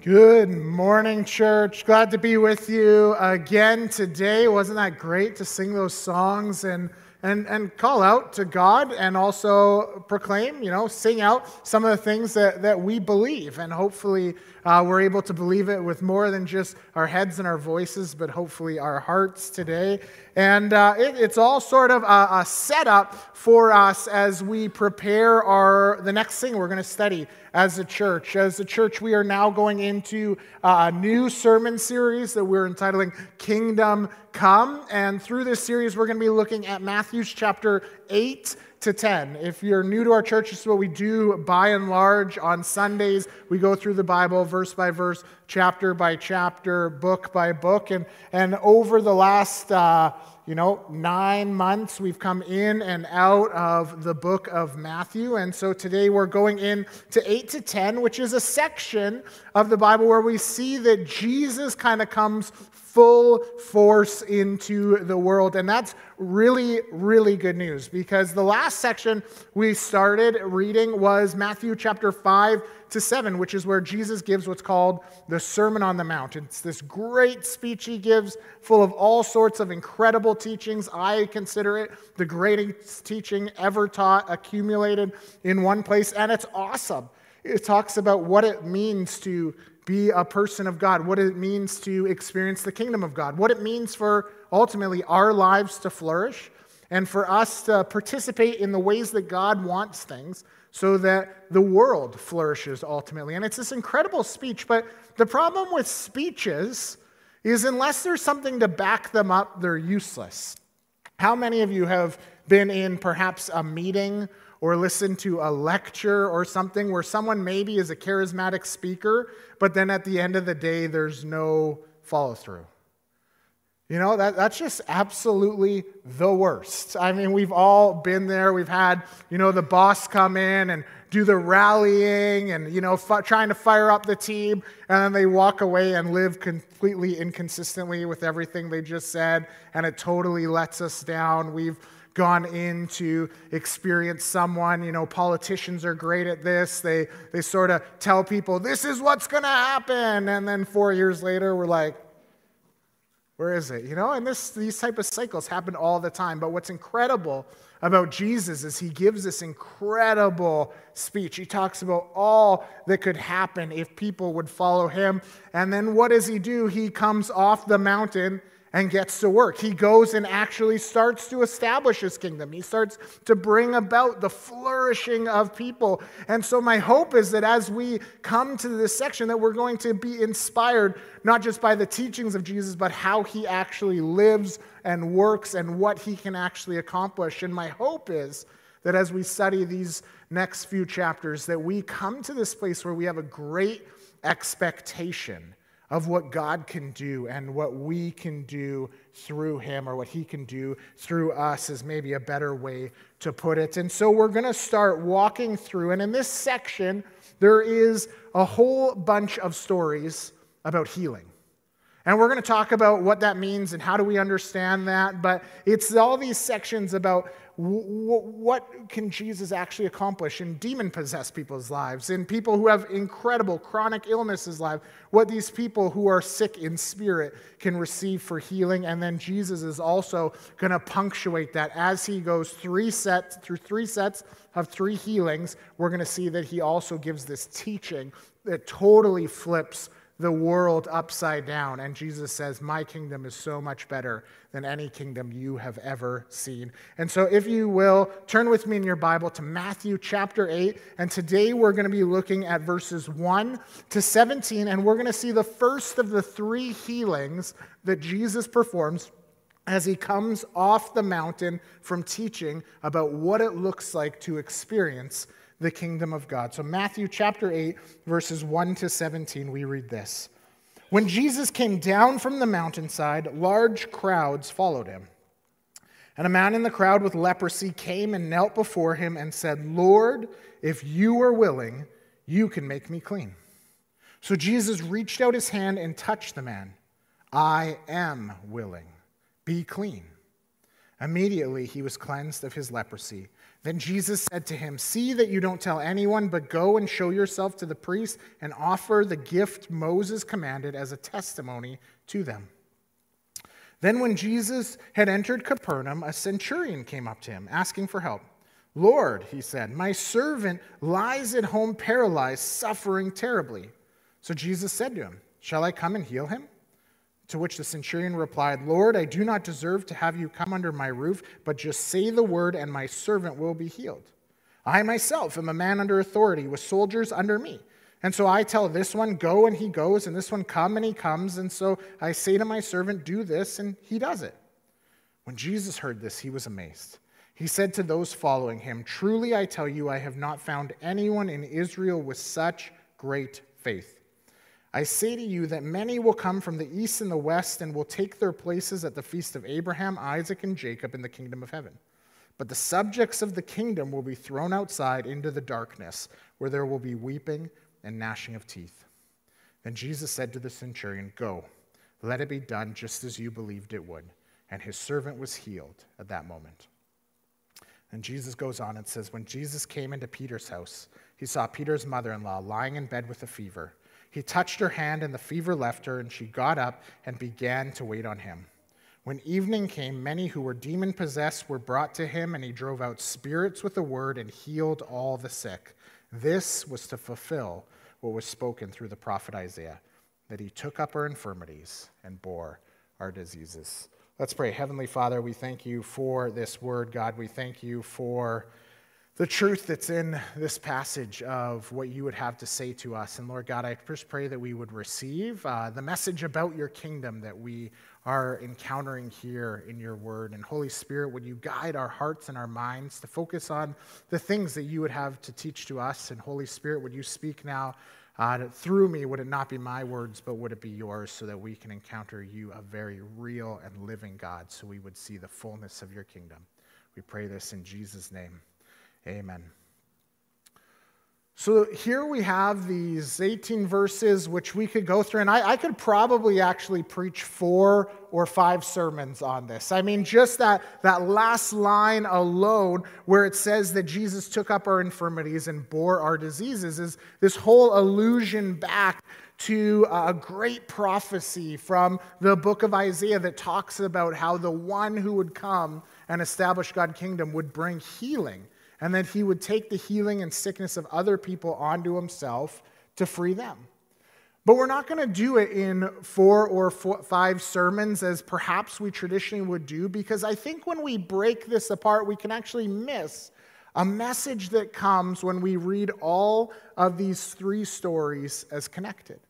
Good morning, church. Glad to be with you again today. Wasn't that great to sing those songs and, and, and call out to God and also proclaim, you know, sing out some of the things that, that we believe. And hopefully, uh, we're able to believe it with more than just our heads and our voices, but hopefully our hearts today. And uh, it, it's all sort of a, a, setup for us as we prepare our the next thing we're going to study as a church. As a church, we are now going into a new sermon series that we're entitling Kingdom Come. And through this series, we're going to be looking at Matthew's chapter 8 to 10. If you're new to our church, this is what we do by and large on Sundays. We go through the Bible verse by verse, chapter by chapter, book by book. And, and over the last, uh, you know, nine months, we've come in and out of the book of Matthew. And so today we're going in to 8 to 10, which is a section of the Bible where we see that Jesus kind of comes full force into the world. And that's really, really good news because the last section we started reading was Matthew chapter 5 to 7, which is where Jesus gives what's called the Sermon on the Mount. It's this great speech he gives full of all sorts of incredible teachings. I consider it the greatest teaching ever taught, accumulated in one place, and it's awesome. It talks about what it means to be a person of God, what it means to experience the kingdom of God, what it means for ultimately our lives to flourish, and for us to participate in the ways that God wants things so that the world flourishes ultimately. And it's this incredible speech, but the problem with speeches is unless there's something to back them up, they're useless. How many of you have been in perhaps a meeting or listen to a lecture or something where someone maybe is a charismatic speaker, but then at the end of the day, there's no follow through. You know, that, that's just absolutely the worst. I mean, we've all been there. We've had, you know, the boss come in and do the rallying and, you know, f- trying to fire up the team, and then they walk away and live completely inconsistently with everything they just said, and it totally lets us down. We've gone in to experience someone. You know, politicians are great at this. They, they sort of tell people, this is what's going to happen. And then four years later, we're like, where is it? You know, and this, these type of cycles happen all the time. But what's incredible about Jesus is he gives this incredible speech. He talks about all that could happen if people would follow him. And then what does he do? He comes off the mountain and gets to work. He goes and actually starts to establish his kingdom. He starts to bring about the flourishing of people. And so my hope is that as we come to this section that we're going to be inspired not just by the teachings of Jesus but how he actually lives and works and what he can actually accomplish. And my hope is that as we study these next few chapters that we come to this place where we have a great expectation of what God can do and what we can do through Him or what He can do through us is maybe a better way to put it. And so we're going to start walking through. And in this section, there is a whole bunch of stories about healing. And we're going to talk about what that means and how do we understand that. But it's all these sections about what can Jesus actually accomplish in demon possessed people's lives, in people who have incredible chronic illnesses lives, what these people who are sick in spirit can receive for healing. And then Jesus is also going to punctuate that as he goes three sets through three sets of three healings. We're going to see that he also gives this teaching that totally flips the world upside down. And Jesus says, My kingdom is so much better than any kingdom you have ever seen. And so, if you will, turn with me in your Bible to Matthew chapter 8. And today we're going to be looking at verses 1 to 17. And we're going to see the first of the three healings that Jesus performs as he comes off the mountain from teaching about what it looks like to experience the kingdom of God. So, Matthew chapter 8, verses 1 to 17, we read this. When Jesus came down from the mountainside, large crowds followed him. And a man in the crowd with leprosy came and knelt before him and said, Lord, if you are willing, you can make me clean. So Jesus reached out his hand and touched the man. I am willing. Be clean. Immediately he was cleansed of his leprosy. Then Jesus said to him, See that you don't tell anyone, but go and show yourself to the priest and offer the gift Moses commanded as a testimony to them. Then, when Jesus had entered Capernaum, a centurion came up to him, asking for help. Lord, he said, my servant lies at home paralyzed, suffering terribly. So Jesus said to him, Shall I come and heal him? To which the centurion replied, Lord, I do not deserve to have you come under my roof, but just say the word, and my servant will be healed. I myself am a man under authority, with soldiers under me. And so I tell this one, Go, and he goes, and this one, Come, and he comes. And so I say to my servant, Do this, and he does it. When Jesus heard this, he was amazed. He said to those following him, Truly I tell you, I have not found anyone in Israel with such great faith. I say to you that many will come from the east and the west and will take their places at the feast of Abraham, Isaac, and Jacob in the kingdom of heaven. But the subjects of the kingdom will be thrown outside into the darkness, where there will be weeping and gnashing of teeth. Then Jesus said to the centurion, Go, let it be done just as you believed it would. And his servant was healed at that moment. And Jesus goes on and says, When Jesus came into Peter's house, he saw Peter's mother in law lying in bed with a fever. He touched her hand, and the fever left her, and she got up and began to wait on him. When evening came, many who were demon possessed were brought to him, and he drove out spirits with a word and healed all the sick. This was to fulfill what was spoken through the prophet Isaiah that he took up our infirmities and bore our diseases. Let's pray. Heavenly Father, we thank you for this word, God. We thank you for the truth that's in this passage of what you would have to say to us. And Lord God, I first pray that we would receive uh, the message about your kingdom that we are encountering here in your word. And Holy Spirit, would you guide our hearts and our minds to focus on the things that you would have to teach to us? And Holy Spirit, would you speak now uh, through me? Would it not be my words, but would it be yours so that we can encounter you, a very real and living God, so we would see the fullness of your kingdom? We pray this in Jesus' name. Amen. So here we have these 18 verses which we could go through, and I, I, could probably actually preach four or five sermons on this. I mean, just that, that last line alone, where it says that Jesus took up our infirmities and bore our diseases, is this whole allusion back to a great prophecy from the book of Isaiah that talks about how the one who would come and establish God's kingdom would bring healing and that he would take the healing and sickness of other people onto himself to free them. But we're not going to do it in four or four, five sermons as perhaps we traditionally would do, because I think when we break this apart, we can actually miss a message that comes when we read all of these three stories as connected.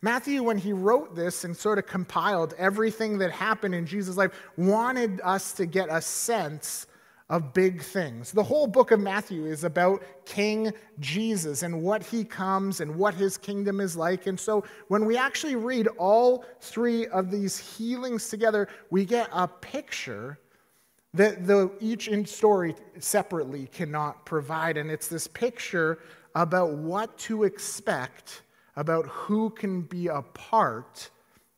Matthew, when he wrote this and sort of compiled everything that happened in Jesus' life, wanted us to get a sense of big things. The whole book of Matthew is about King Jesus and what he comes and what his kingdom is like. And so when we actually read all three of these healings together, we get a picture that the, each in story separately cannot provide. And it's this picture about what to expect, about who can be a part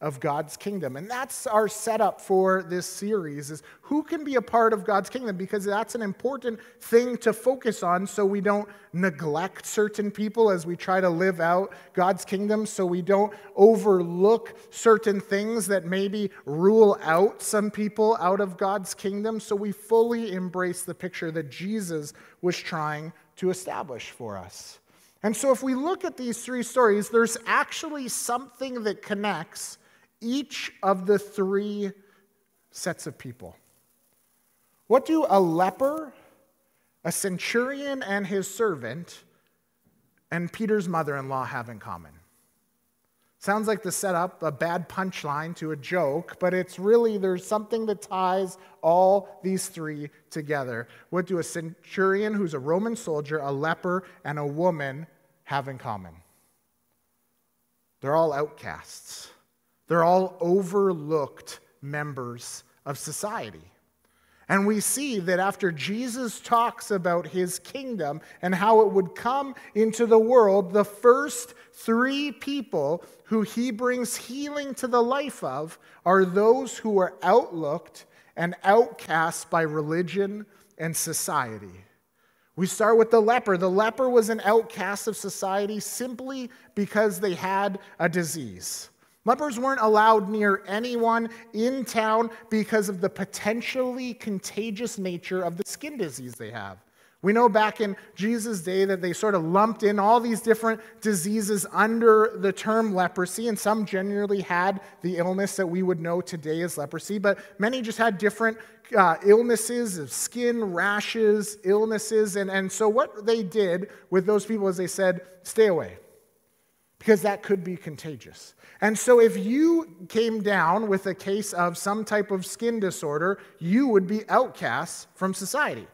of God's kingdom. And that's our setup for this series is who can be a part of God's kingdom because that's an important thing to focus on so we don't neglect certain people as we try to live out God's kingdom so we don't overlook certain things that maybe rule out some people out of God's kingdom so we fully embrace the picture that Jesus was trying to establish for us. And so if we look at these three stories there's actually something that connects each of the three sets of people. What do a leper, a centurion and his servant, and Peter's mother in law have in common? Sounds like the setup, a bad punchline to a joke, but it's really there's something that ties all these three together. What do a centurion who's a Roman soldier, a leper, and a woman have in common? They're all outcasts. They're all overlooked members of society. And we see that after Jesus talks about his kingdom and how it would come into the world, the first three people who he brings healing to the life of are those who are outlooked and outcast by religion and society. We start with the leper. The leper was an outcast of society simply because they had a disease. Lepers weren't allowed near anyone in town because of the potentially contagious nature of the skin disease they have. We know back in Jesus' day that they sort of lumped in all these different diseases under the term leprosy, and some generally had the illness that we would know today as leprosy, but many just had different uh, illnesses of skin, rashes, illnesses. And, and so, what they did with those people is they said, stay away, because that could be contagious. And so, if you came down with a case of some type of skin disorder, you would be outcast from society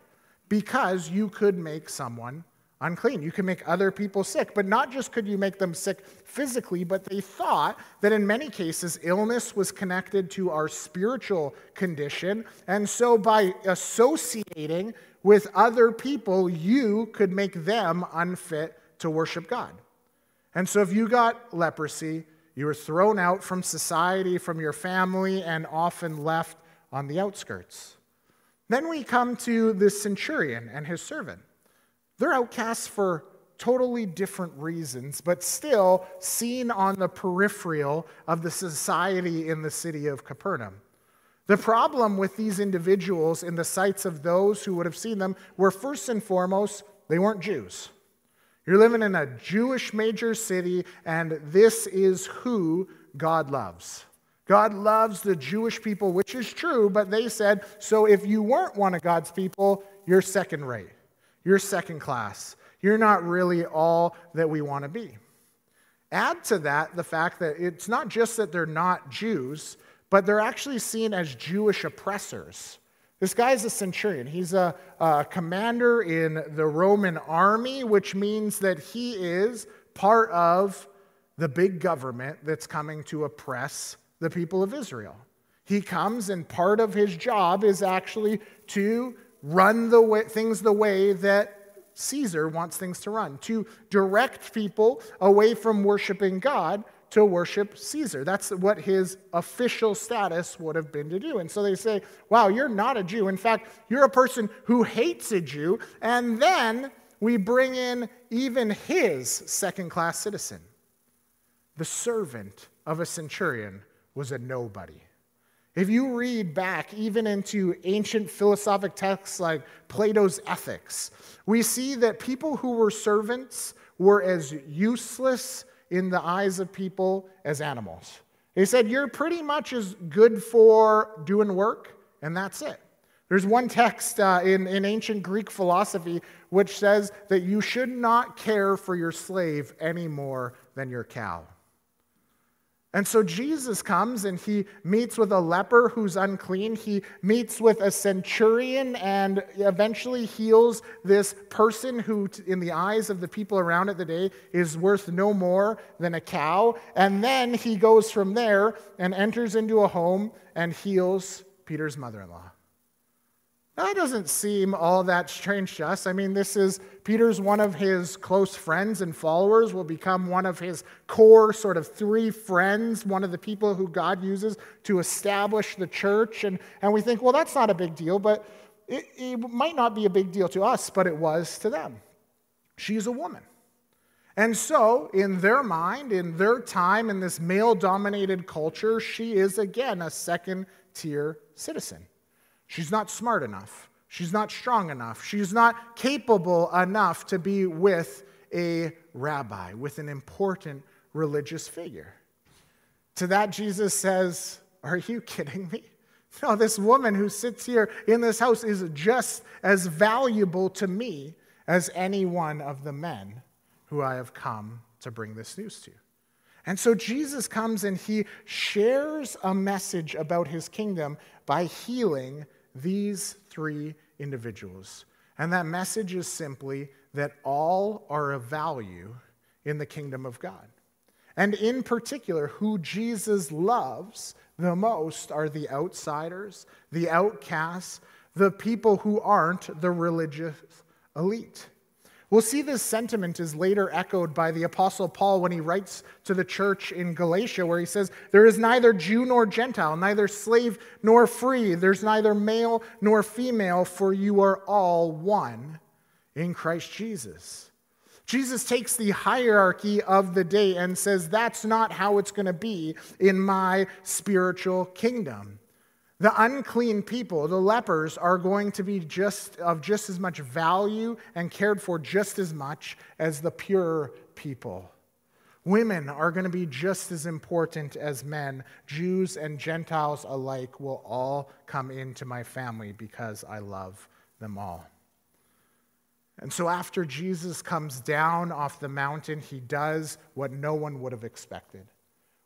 because you could make someone unclean. You could make other people sick. But not just could you make them sick physically, but they thought that in many cases illness was connected to our spiritual condition. And so by associating with other people, you could make them unfit to worship God. And so if you got leprosy, you were thrown out from society, from your family, and often left on the outskirts. Then we come to the centurion and his servant. They're outcasts for totally different reasons, but still seen on the peripheral of the society in the city of Capernaum. The problem with these individuals in the sights of those who would have seen them were first and foremost, they weren't Jews. You're living in a Jewish major city, and this is who God loves. God loves the Jewish people, which is true, but they said, so if you weren't one of God's people, you're second rate, you're second class, you're not really all that we want to be. Add to that the fact that it's not just that they're not Jews, but they're actually seen as Jewish oppressors. This guy's a centurion. He's a, a, commander in the Roman army, which means that he is part of the big government that's coming to oppress the people of Israel. He comes, and part of his job is actually to run the way, things the way that Caesar wants things to run, to direct people away from worshiping God to worship Caesar. That's what his official status would have been to do. And so they say, wow, you're not a Jew. In fact, you're a person who hates a Jew. And then we bring in even his second class citizen. The servant of a centurion was a nobody. If you read back even into ancient philosophic texts like Plato's Ethics, we see that people who were servants were as useless in the eyes of people as animals. He said, You're pretty much as good for doing work, and that's it. There's one text uh, in, in ancient Greek philosophy which says that you should not care for your slave any more than your cow. And so Jesus comes and he meets with a leper who's unclean. He meets with a centurion and eventually heals this person who, in the eyes of the people around at the day, is worth no more than a cow. And then he goes from there and enters into a home and heals Peter's mother in law. That doesn't seem all that strange to us. I mean, this is Peter's one of his close friends and followers, will become one of his core sort of three friends, one of the people who God uses to establish the church. And, and we think, well, that's not a big deal, but it, it might not be a big deal to us, but it was to them. She's a woman. And so, in their mind, in their time, in this male dominated culture, she is again a second tier citizen. She's not smart enough. She's not strong enough. She's not capable enough to be with a rabbi, with an important religious figure. To that, Jesus says, Are you kidding me? No, this woman who sits here in this house is just as valuable to me as any one of the men who I have come to bring this news to. And so Jesus comes and he shares a message about his kingdom by healing these three individuals. And that message is simply that all are of value in the kingdom of God. And in particular, who Jesus loves the most are the outsiders, the outcasts, the people who aren't the religious elite. We'll see this sentiment is later echoed by the Apostle Paul when he writes to the church in Galatia, where he says, There is neither Jew nor Gentile, neither slave nor free, there's neither male nor female, for you are all one in Christ Jesus. Jesus takes the hierarchy of the day and says, That's not how it's going to be in my spiritual kingdom. The unclean people, the lepers, are going to be just of just as much value and cared for just as much as the pure people. Women are going to be just as important as men. Jews and Gentiles alike will all come into my family because I love them all. And so, after Jesus comes down off the mountain, he does what no one would have expected.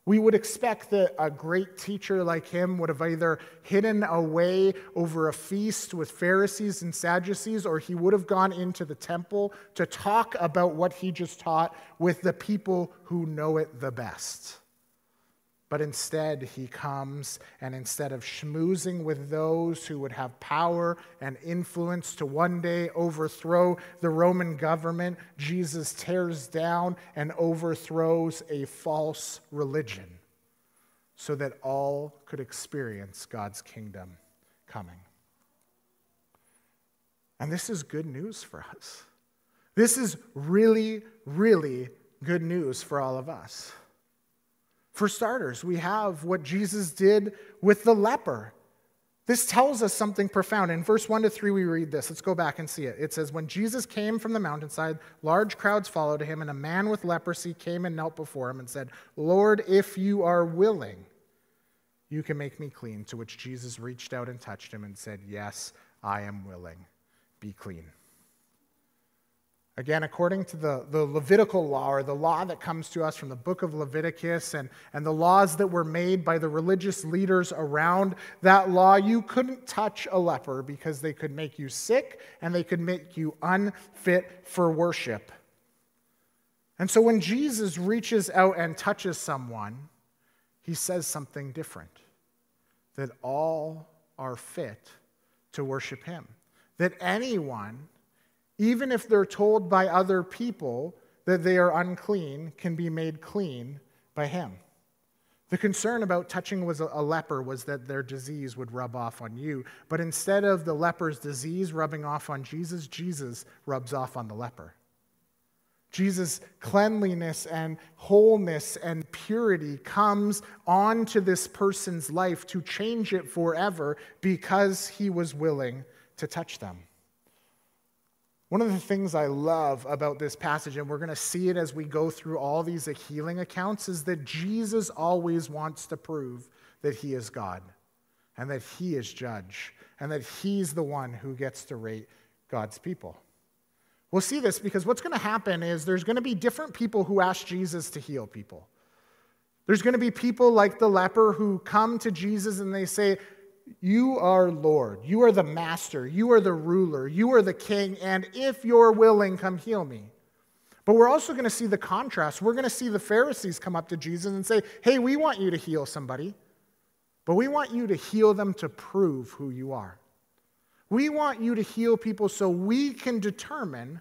We would expect that a great teacher like him would have either hidden away over a feast with Pharisees and Sadducees, or he would have gone into the temple to talk about what he just taught with the people who know it the best. But instead, he comes and instead of schmoozing with those who would have power and influence to one day overthrow the Roman government, Jesus tears down and overthrows a false religion so that all could experience God's kingdom coming. And this is good news for us. This is really, really good news for all of us. For starters, we have what Jesus did with the leper. This tells us something profound. In verse 1 to 3, we read this. Let's go back and see it. It says, When Jesus came from the mountainside, large crowds followed him, and a man with leprosy came and knelt before him and said, Lord, if you are willing, you can make me clean. To which Jesus reached out and touched him and said, Yes, I am willing. Be clean. Again, according to the, the Levitical law, or the law that comes to us from the book of Leviticus, and, and the laws that were made by the religious leaders around that law, you couldn't touch a leper because they could make you sick and they could make you unfit for worship. And so when Jesus reaches out and touches someone, he says something different that all are fit to worship him, that anyone even if they're told by other people that they are unclean, can be made clean by him. The concern about touching was a leper was that their disease would rub off on you. But instead of the leper's disease rubbing off on Jesus, Jesus rubs off on the leper. Jesus' cleanliness and wholeness and purity comes onto this person's life to change it forever because he was willing to touch them. One of the things I love about this passage, and we're going to see it as we go through all these healing accounts, is that Jesus always wants to prove that he is God and that he is judge and that he's the one who gets to rate God's people. We'll see this because what's going to happen is there's going to be different people who ask Jesus to heal people. There's going to be people like the leper who come to Jesus and they say, you are Lord. You are the master. You are the ruler. You are the king. And if you're willing, come heal me. But we're also going to see the contrast. We're going to see the Pharisees come up to Jesus and say, Hey, we want you to heal somebody, but we want you to heal them to prove who you are. We want you to heal people so we can determine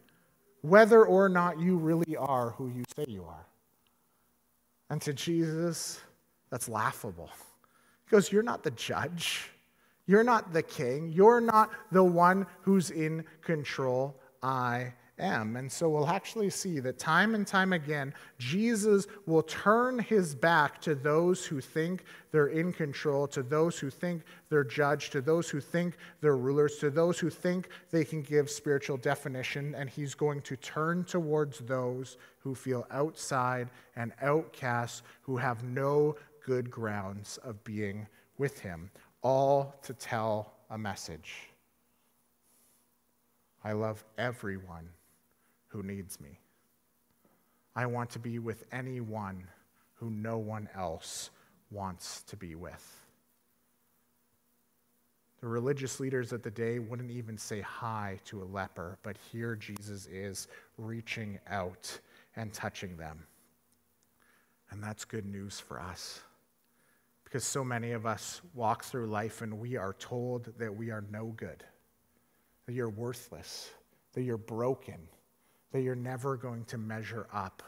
whether or not you really are who you say you are. And to Jesus, that's laughable. He goes, You're not the judge. You're not the king. You're not the one who's in control. I am. And so we'll actually see that time and time again, Jesus will turn his back to those who think they're in control, to those who think they're judged, to those who think they're rulers, to those who think they can give spiritual definition. And he's going to turn towards those who feel outside and outcast, who have no good grounds of being with him all to tell a message. I love everyone who needs me. I want to be with anyone who no one else wants to be with. The religious leaders of the day wouldn't even say hi to a leper, but here Jesus is reaching out and touching them. And that's good news for us. Because so many of us walk through life and we are told that we are no good, that you're worthless, that you're broken, that you're never going to measure up,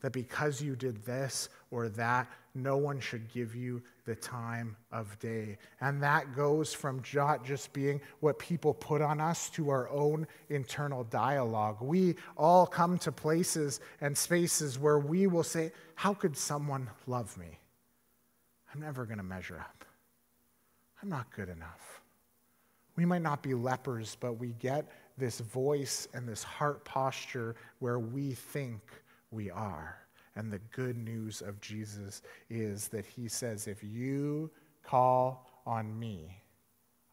that because you did this or that, no one should give you the time of day. And that goes from just being what people put on us to our own internal dialogue. We all come to places and spaces where we will say, How could someone love me? I'm never going to measure up. I'm not good enough. We might not be lepers, but we get this voice and this heart posture where we think we are. And the good news of Jesus is that he says, If you call on me,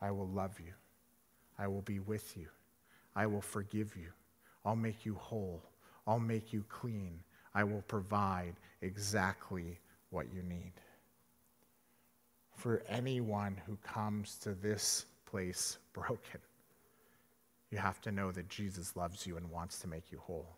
I will love you. I will be with you. I will forgive you. I'll make you whole. I'll make you clean. I will provide exactly what you need. For anyone who comes to this place broken, you have to know that Jesus loves you and wants to make you whole.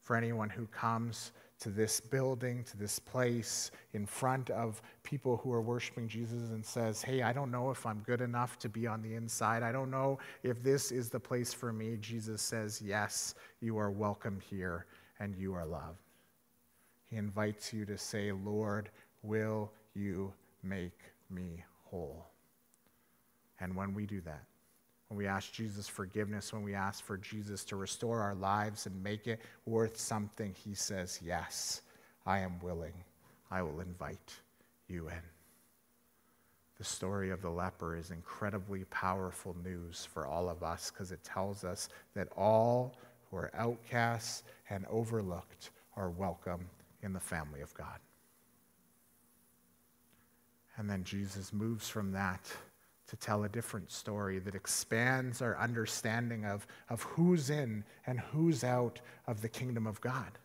For anyone who comes to this building, to this place, in front of people who are worshiping Jesus and says, Hey, I don't know if I'm good enough to be on the inside. I don't know if this is the place for me. Jesus says, Yes, you are welcome here and you are loved. He invites you to say, Lord, will you make me whole? And when we do that, when we ask Jesus forgiveness, when we ask for Jesus to restore our lives and make it worth something, he says, Yes, I am willing. I will invite you in. The story of the leper is incredibly powerful news for all of us because it tells us that all who are outcasts and overlooked are welcome in the family of God. And then Jesus moves from that to tell a different story that expands our understanding of, of who's in and who's out of the kingdom of God.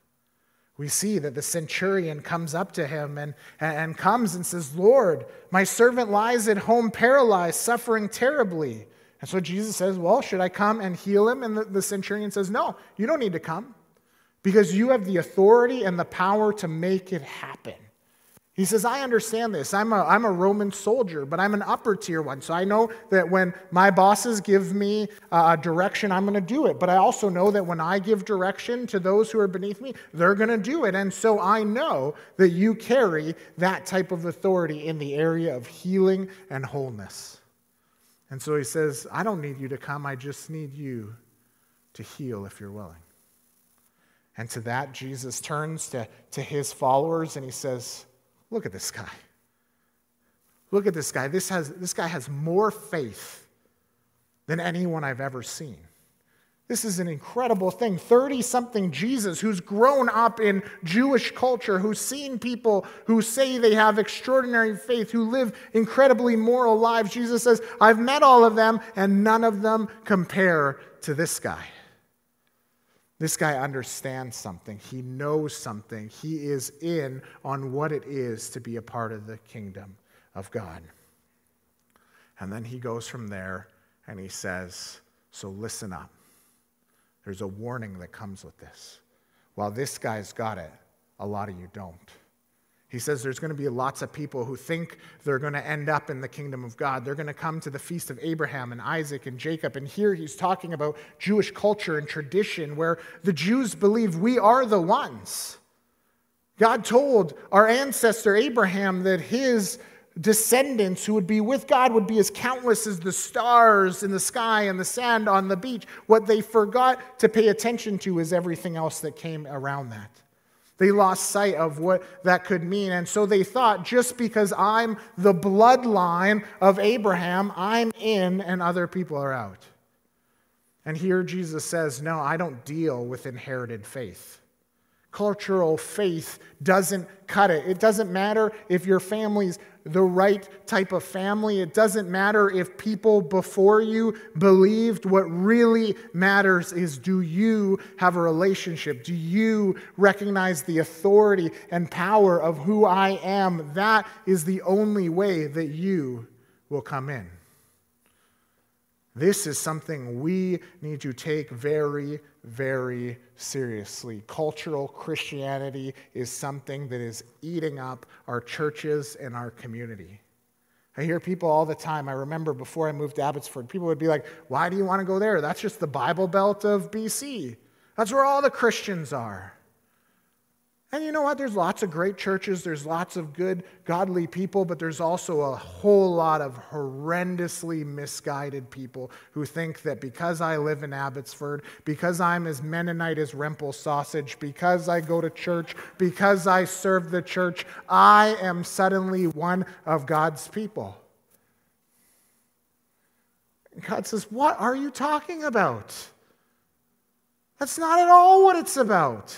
We see that the centurion comes up to him and, and comes and says, Lord, my servant lies at home paralyzed, suffering terribly. And so Jesus says, Well, should I come and heal him? And the, the centurion says, No, you don't need to come because you have the authority and the power to make it happen. He says, I understand this. I'm a, I'm a Roman soldier, but I'm an upper tier one. So I know that when my bosses give me uh, a direction, I'm going to do it. But I also know that when I give direction to those who are beneath me, they're going to do it. And so I know that you carry that type of authority in the area of healing and wholeness. And so he says, I don't need you to come. I just need you to heal if you're willing. And to that, Jesus turns to, to his followers and he says, Look at this guy. Look at this guy. This, has, this guy has more faith than anyone I've ever seen. This is an incredible thing. 30 something Jesus, who's grown up in Jewish culture, who's seen people who say they have extraordinary faith, who live incredibly moral lives. Jesus says, I've met all of them, and none of them compare to this guy. This guy understands something. He knows something. He is in on what it is to be a part of the kingdom of God. And then he goes from there and he says, So listen up. There's a warning that comes with this. While this guy's got it, a lot of you don't. He says there's going to be lots of people who think they're going to end up in the kingdom of God. They're going to come to the feast of Abraham and Isaac and Jacob. And here he's talking about Jewish culture and tradition where the Jews believe we are the ones. God told our ancestor Abraham that his descendants who would be with God would be as countless as the stars in the sky and the sand on the beach. What they forgot to pay attention to is everything else that came around that. They lost sight of what that could mean. And so they thought just because I'm the bloodline of Abraham, I'm in and other people are out. And here Jesus says, No, I don't deal with inherited faith. Cultural faith doesn't cut it. It doesn't matter if your family's the right type of family. It doesn't matter if people before you believed. What really matters is do you have a relationship? Do you recognize the authority and power of who I am? That is the only way that you will come in. This is something we need to take very, very seriously. Cultural Christianity is something that is eating up our churches and our community. I hear people all the time. I remember before I moved to Abbotsford, people would be like, Why do you want to go there? That's just the Bible Belt of BC. That's where all the Christians are. And you know what? There's lots of great churches, there's lots of good, godly people, but there's also a whole lot of horrendously misguided people who think that because I live in Abbotsford, because I'm as Mennonite as Rempel sausage, because I go to church, because I serve the church, I am suddenly one of God's people. God says, What are you talking about? That's not at all what it's about.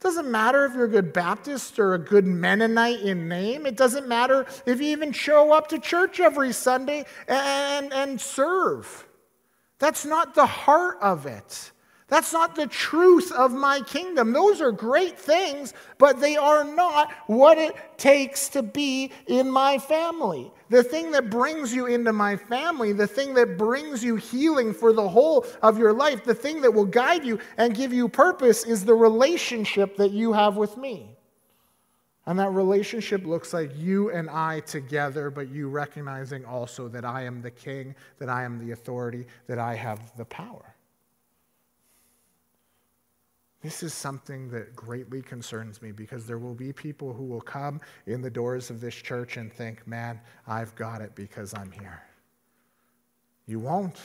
It doesn't matter if you're a good Baptist or a good Mennonite in name. It doesn't matter if you even show up to church every Sunday and, and serve. That's not the heart of it. That's not the truth of my kingdom. Those are great things, but they are not what it takes to be in my family. The thing that brings you into my family, the thing that brings you healing for the whole of your life, the thing that will guide you and give you purpose is the relationship that you have with me. And that relationship looks like you and I together, but you recognizing also that I am the king, that I am the authority, that I have the power. This is something that greatly concerns me because there will be people who will come in the doors of this church and think, man, I've got it because I'm here. You won't.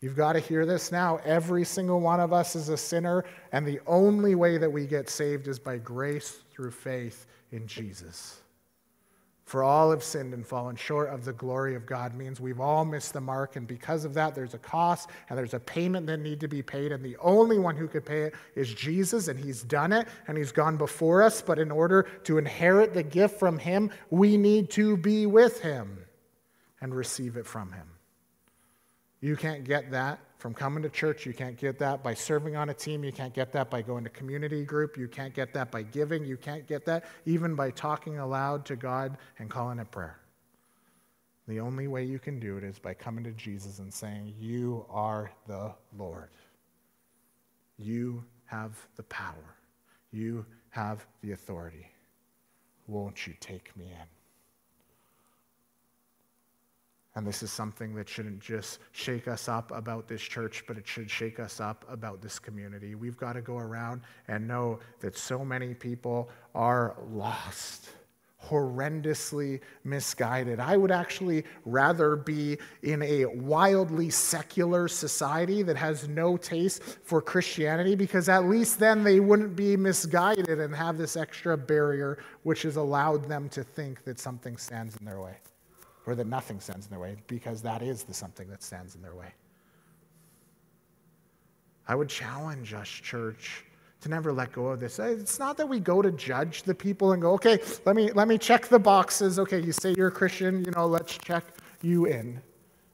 You've got to hear this now. Every single one of us is a sinner, and the only way that we get saved is by grace through faith in Jesus. For all have sinned and fallen short of the glory of God means we've all missed the mark, and because of that, there's a cost and there's a payment that need to be paid, and the only one who could pay it is Jesus, and He's done it, and He's gone before us. But in order to inherit the gift from Him, we need to be with Him and receive it from Him. You can't get that from coming to church. You can't get that by serving on a team. You can't get that by going to community group. You can't get that by giving. You can't get that even by talking aloud to God and calling it prayer. The only way you can do it is by coming to Jesus and saying, You are the Lord. You have the power. You have the authority. Won't you take me in? And this is something that shouldn't just shake us up about this church, but it should shake us up about this community. We've got to go around and know that so many people are lost, horrendously misguided. I would actually rather be in a wildly secular society that has no taste for Christianity because at least then they wouldn't be misguided and have this extra barrier which has allowed them to think that something stands in their way or that nothing stands in their way, because that is the something that stands in their way. I would challenge us, church, to never let go of this. Uh, it's not that we go to judge the people and go, okay, let me, let me check the boxes. Okay, you say you're a Christian, you know, let's check you in.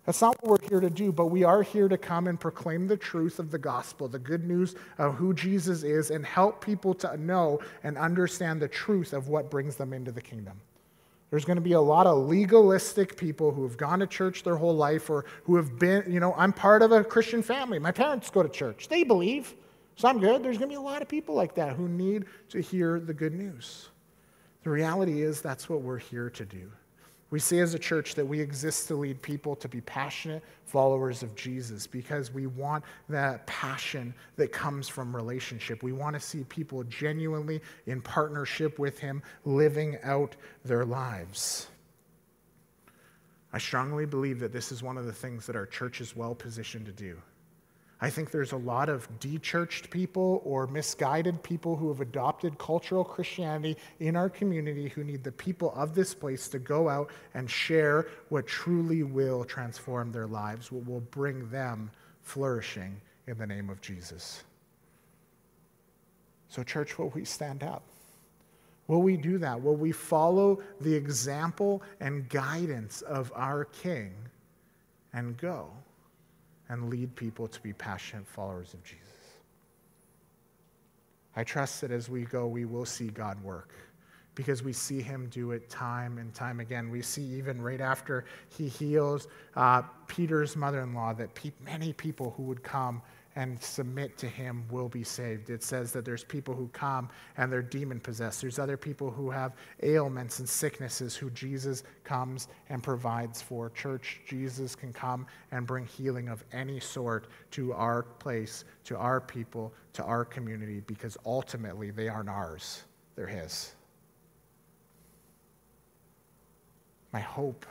That's not what we're here to do, but we are here to come and proclaim the truth of the gospel, the good news of who Jesus is, and help people to know and understand the truth of what brings them into the kingdom. There's going to be a lot of legalistic people who have gone to church their whole life or who have been, you know, I'm part of a Christian family. My parents go to church. They believe. So I'm good. There's going to be a lot of people like that who need to hear the good news. The reality is that's what we're here to do. We see as a church that we exist to lead people to be passionate followers of Jesus because we want that passion that comes from relationship. We want to see people genuinely in partnership with Him, living out their lives. I strongly believe that this is one of the things that our church is well positioned to do. I think there's a lot of dechurched people or misguided people who have adopted cultural Christianity in our community who need the people of this place to go out and share what truly will transform their lives, what will bring them flourishing in the name of Jesus. So, church, will we stand up? Will we do that? Will we follow the example and guidance of our King and go? And lead people to be passionate followers of Jesus. I trust that as we go, we will see God work because we see him do it time and time again. We see even right after he heals uh, Peter's mother in law that pe- many people who would come and submit to him will be saved. It says that there's people who come and they're demon possessed. There's other people who have ailments and sicknesses who Jesus comes and provides for. Church, Jesus can come and bring healing of any sort to our place, to our people, to our community, because ultimately they aren't ours, they're his. My hope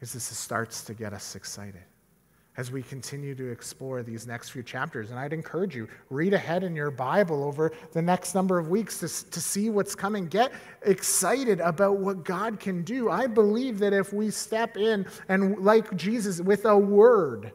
is this starts to get us excited as we continue to explore these next few chapters. And I'd encourage you, read ahead in your Bible over the next number of weeks to, to see what's coming. Get excited about what God can do. I believe that if we step in and, like Jesus, with a word,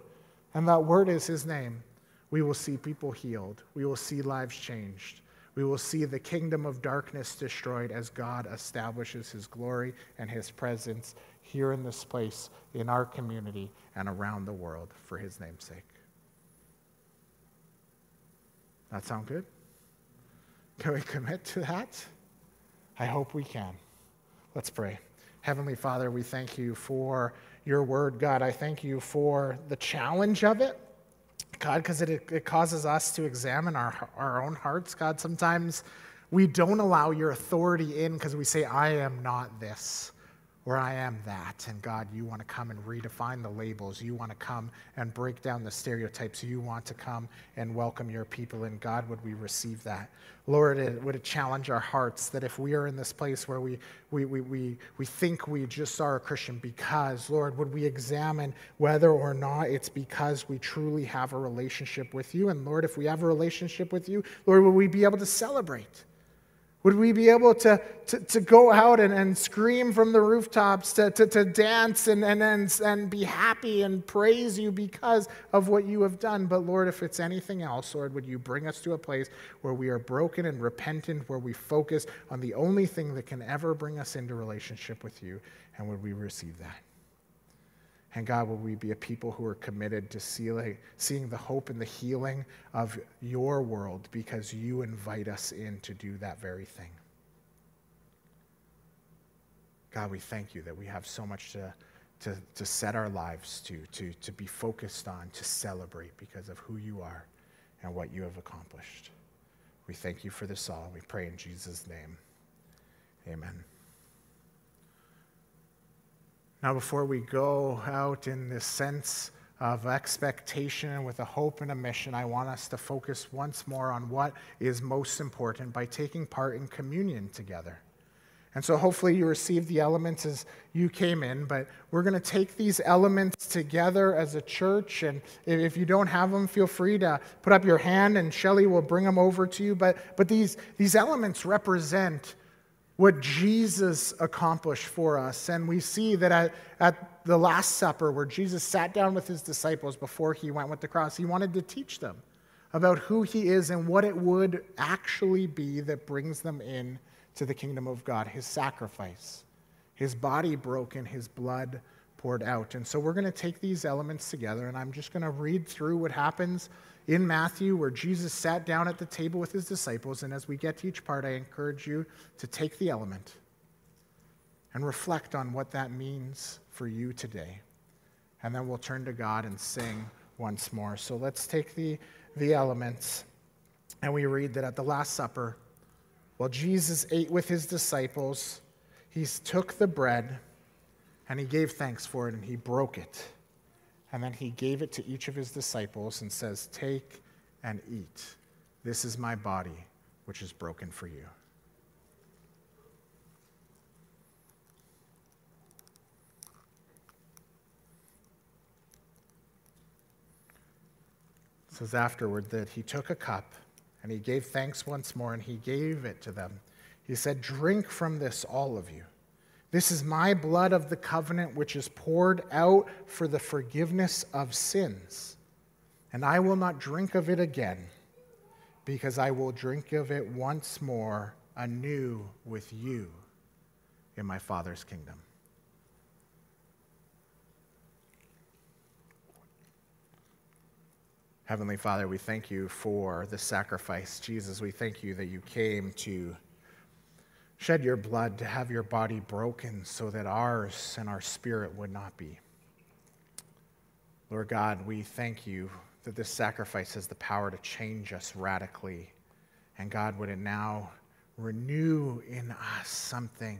and that word is his name, we will see people healed, we will see lives changed. We will see the kingdom of darkness destroyed as God establishes his glory and his presence here in this place, in our community, and around the world for his name's sake. That sound good? Can we commit to that? I hope we can. Let's pray. Heavenly Father, we thank you for your word, God. I thank you for the challenge of it, God, because it, it causes us to examine our, our own hearts, God. Sometimes we don't allow your authority in because we say, I am not this where I am that. And God, you want to come and redefine the labels. You want to come and break down the stereotypes. You want to come and welcome your people. And God, would we receive that? Lord, it, would it challenge our hearts that if we are in this place where we, we, we, we, we think we just are a Christian because, Lord, would we examine whether or not it's because we truly have a relationship with you? And Lord, if we have a relationship with you, Lord, would we be able to celebrate? Would we be able to, to, to go out and, and scream from the rooftops, to, to, to dance and, and, and, and be happy and praise you because of what you have done? But Lord, if it's anything else, Lord, would you bring us to a place where we are broken and repentant, where we focus on the only thing that can ever bring us into relationship with you? And would we receive that? And God, will we be a people who are committed to seeing, the hope and the healing of your world because you invite us in to do that very thing? God, we thank you that we have so much to, to, to set our lives to, to, to be focused on, to celebrate because of who you are and what you have accomplished. We thank you for this all. We pray in Jesus' name. Amen. Now, before we go out in this sense of expectation with a hope and a mission, I want us to focus once more on what is most important by taking part in communion together. And so, hopefully, you received the elements as you came in, but we're going to take these elements together as a church. And if you don't have them, feel free to put up your hand, and Shelly will bring them over to you. But, but these, these elements represent what Jesus accomplished for us. And we see that at, at, the Last Supper, where Jesus sat down with his disciples before he went with the cross, he wanted to teach them about who he is and what it would actually be that brings them in to the kingdom of God his sacrifice, his body broken, his blood poured out. And so we're going to take these elements together, and I'm just going to read through what happens in Matthew where Jesus sat down at the table with his disciples. And as we get to each part, I encourage you to take the element and reflect on what that means for you today. And then we'll turn to God and sing once more. So let's take the, the elements. And we read that at the Last Supper, while Jesus ate with his disciples, he took the bread and he gave thanks for it and he broke it and then he gave it to each of his disciples and says, Take and eat. This is my body, which is broken for you. It says afterward that he took a cup and he gave thanks once more and he gave it to them. He said, Drink from this, all of you. This is my blood of the covenant, which is poured out for the forgiveness of sins. And I will not drink of it again, because I will drink of it once more anew with you in my Father's kingdom. Heavenly Father, we thank you for the sacrifice. Jesus, we thank you that you came to shed your blood to have your body broken so that ours and our spirit would not be. Lord God, we thank you that this sacrifice has the power to change us radically. And God, would it now renew in us something,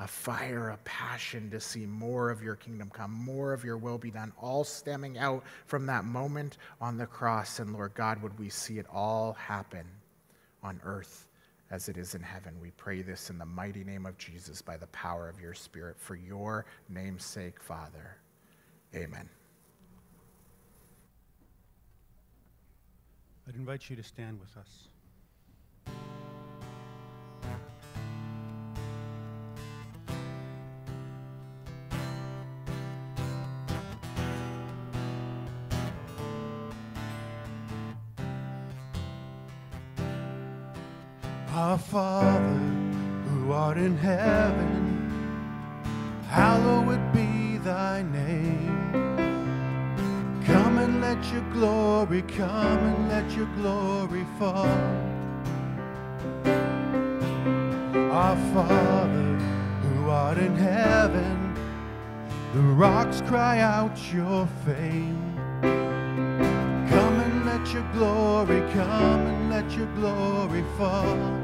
a fire, a passion to see more of your kingdom come, more of your will be done, all stemming out from that moment on the cross. And Lord God, would we see it all happen on earth as it is in heaven? We pray this in the mighty name of Jesus by the power of your Spirit, for your name's sake, Father. Amen. I'd invite you to stand with us. Our Father, who art in heaven, hallowed be thy name. Come and let your glory come and let your glory fall. Our Father, who art in heaven, the rocks cry out your fame. Come and let your glory come and let your glory fall.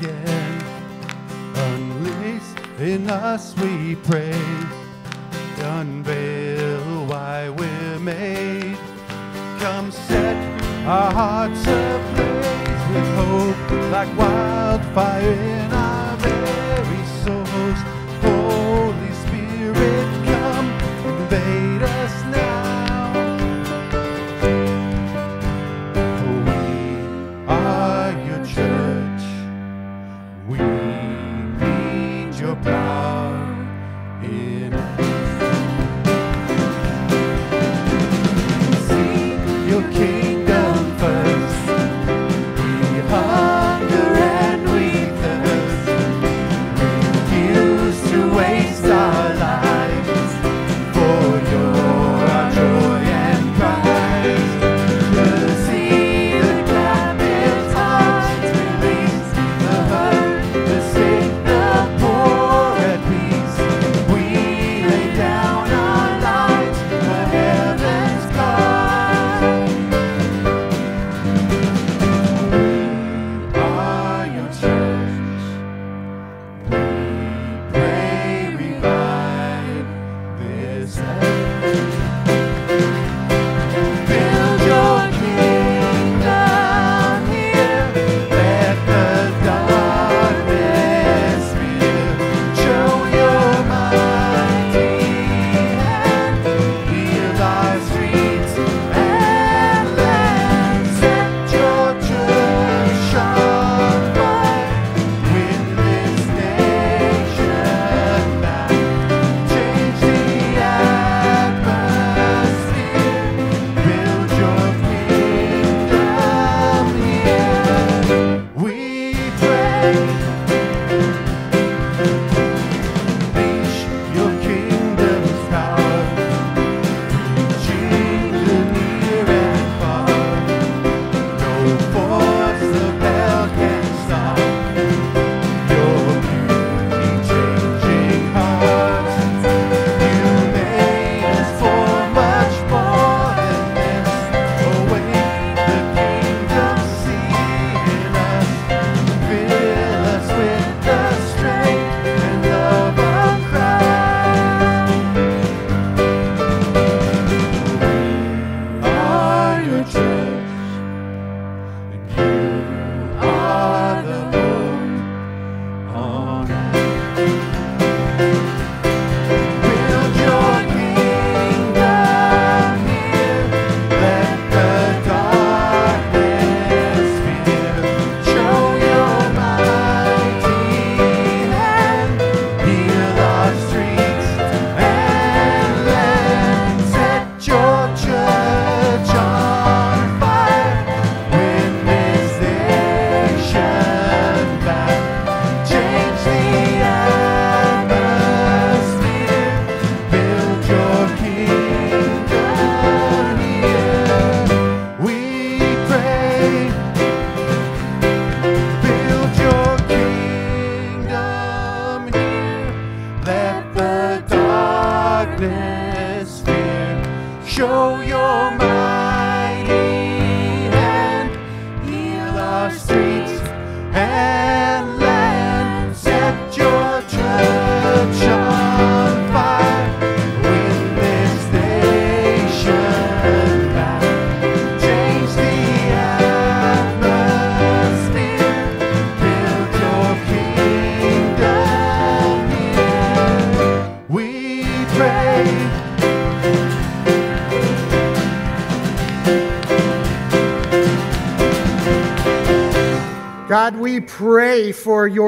again. meu.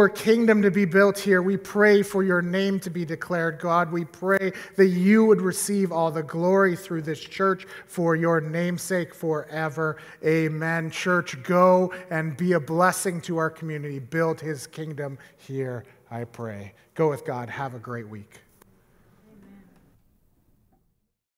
your kingdom to be built here. We pray for your name to be declared, God. We pray that you would receive all the glory through this church for your namesake forever. Amen. Church, go and be a blessing to our community. Build his kingdom here, I pray. Go with God. Have a great week.